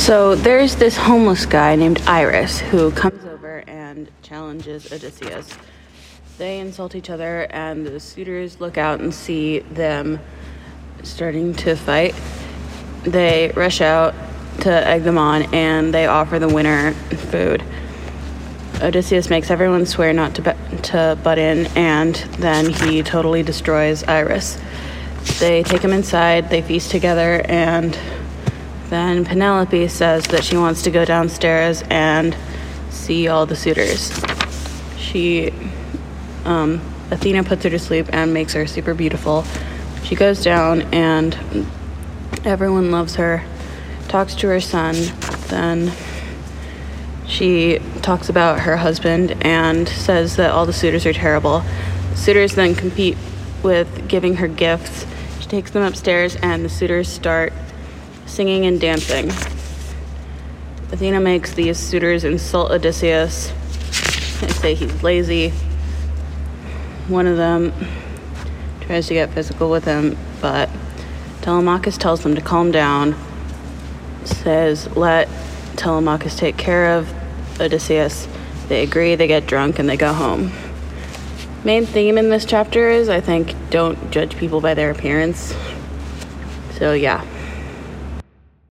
So there's this homeless guy named Irus who comes over and challenges Odysseus. They insult each other, and the suitors look out and see them starting to fight. They rush out to egg them on, and they offer the winner food. Odysseus makes everyone swear not to, bu- to butt in, and then he totally destroys Irus. They take him inside, they feast together, and then Penelope says that she wants to go downstairs and see all the suitors. She, um, Athena puts her to sleep and makes her super beautiful. She goes down and everyone loves her, talks to her son, then she talks about her husband and says that all the suitors are terrible. Suitors then compete with giving her gifts. She takes them upstairs and the suitors start singing and dancing. Athena makes these suitors insult Odysseus. They say he's lazy. One of them tries to get physical with him, but Telemachus tells them to calm down, says, let Telemachus take care of Odysseus. They agree, they get drunk, and they go home. Main theme in this chapter is, I think, don't judge people by their appearance. So, yeah.